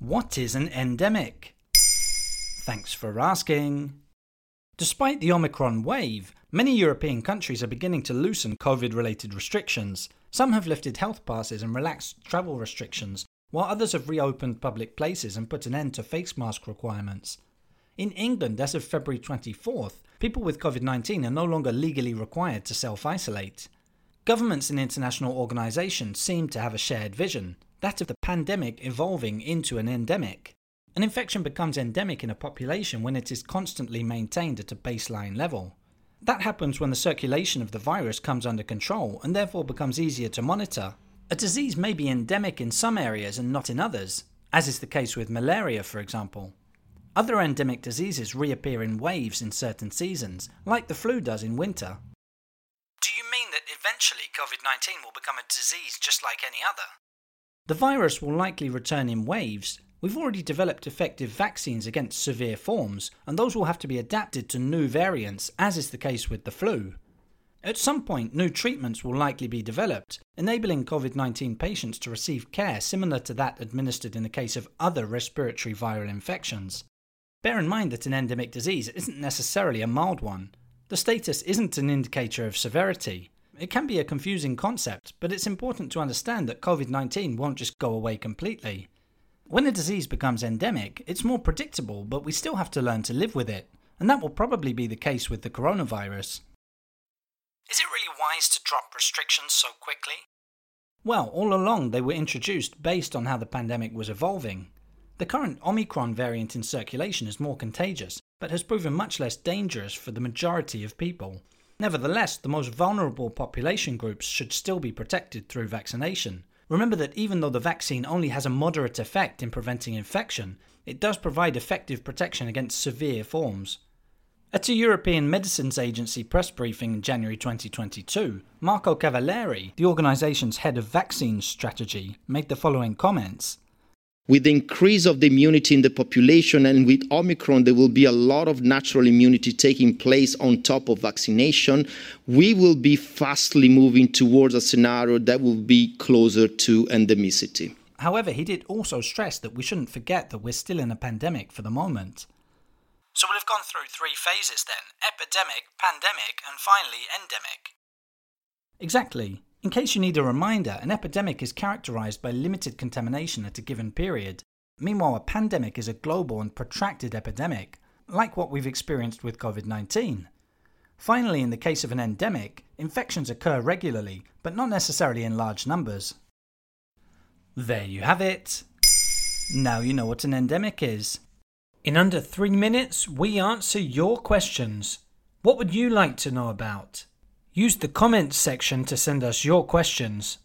What is an endemic? Thanks for asking. Despite the Omicron wave, many European countries are beginning to loosen COVID related restrictions. Some have lifted health passes and relaxed travel restrictions, while others have reopened public places and put an end to face mask requirements. In England, as of February 24th, people with COVID 19 are no longer legally required to self isolate. Governments and international organisations seem to have a shared vision that of the pandemic evolving into an endemic. An infection becomes endemic in a population when it is constantly maintained at a baseline level. That happens when the circulation of the virus comes under control and therefore becomes easier to monitor. A disease may be endemic in some areas and not in others, as is the case with malaria, for example. Other endemic diseases reappear in waves in certain seasons, like the flu does in winter. Do you mean that eventually COVID 19 will become a disease just like any other? The virus will likely return in waves. We've already developed effective vaccines against severe forms, and those will have to be adapted to new variants, as is the case with the flu. At some point, new treatments will likely be developed, enabling COVID 19 patients to receive care similar to that administered in the case of other respiratory viral infections. Bear in mind that an endemic disease isn't necessarily a mild one. The status isn't an indicator of severity. It can be a confusing concept, but it's important to understand that COVID 19 won't just go away completely. When a disease becomes endemic, it's more predictable, but we still have to learn to live with it, and that will probably be the case with the coronavirus. Is it really wise to drop restrictions so quickly? Well, all along they were introduced based on how the pandemic was evolving. The current Omicron variant in circulation is more contagious, but has proven much less dangerous for the majority of people. Nevertheless, the most vulnerable population groups should still be protected through vaccination. Remember that even though the vaccine only has a moderate effect in preventing infection, it does provide effective protection against severe forms. At a European Medicines Agency press briefing in January 2022, Marco Cavalieri, the organization's head of vaccine strategy, made the following comments with the increase of the immunity in the population and with Omicron, there will be a lot of natural immunity taking place on top of vaccination. We will be fastly moving towards a scenario that will be closer to endemicity. However, he did also stress that we shouldn't forget that we're still in a pandemic for the moment. So we'll have gone through three phases then epidemic, pandemic, and finally endemic. Exactly. In case you need a reminder, an epidemic is characterized by limited contamination at a given period. Meanwhile, a pandemic is a global and protracted epidemic, like what we've experienced with COVID 19. Finally, in the case of an endemic, infections occur regularly, but not necessarily in large numbers. There you have it. Now you know what an endemic is. In under three minutes, we answer your questions. What would you like to know about? Use the comments section to send us your questions.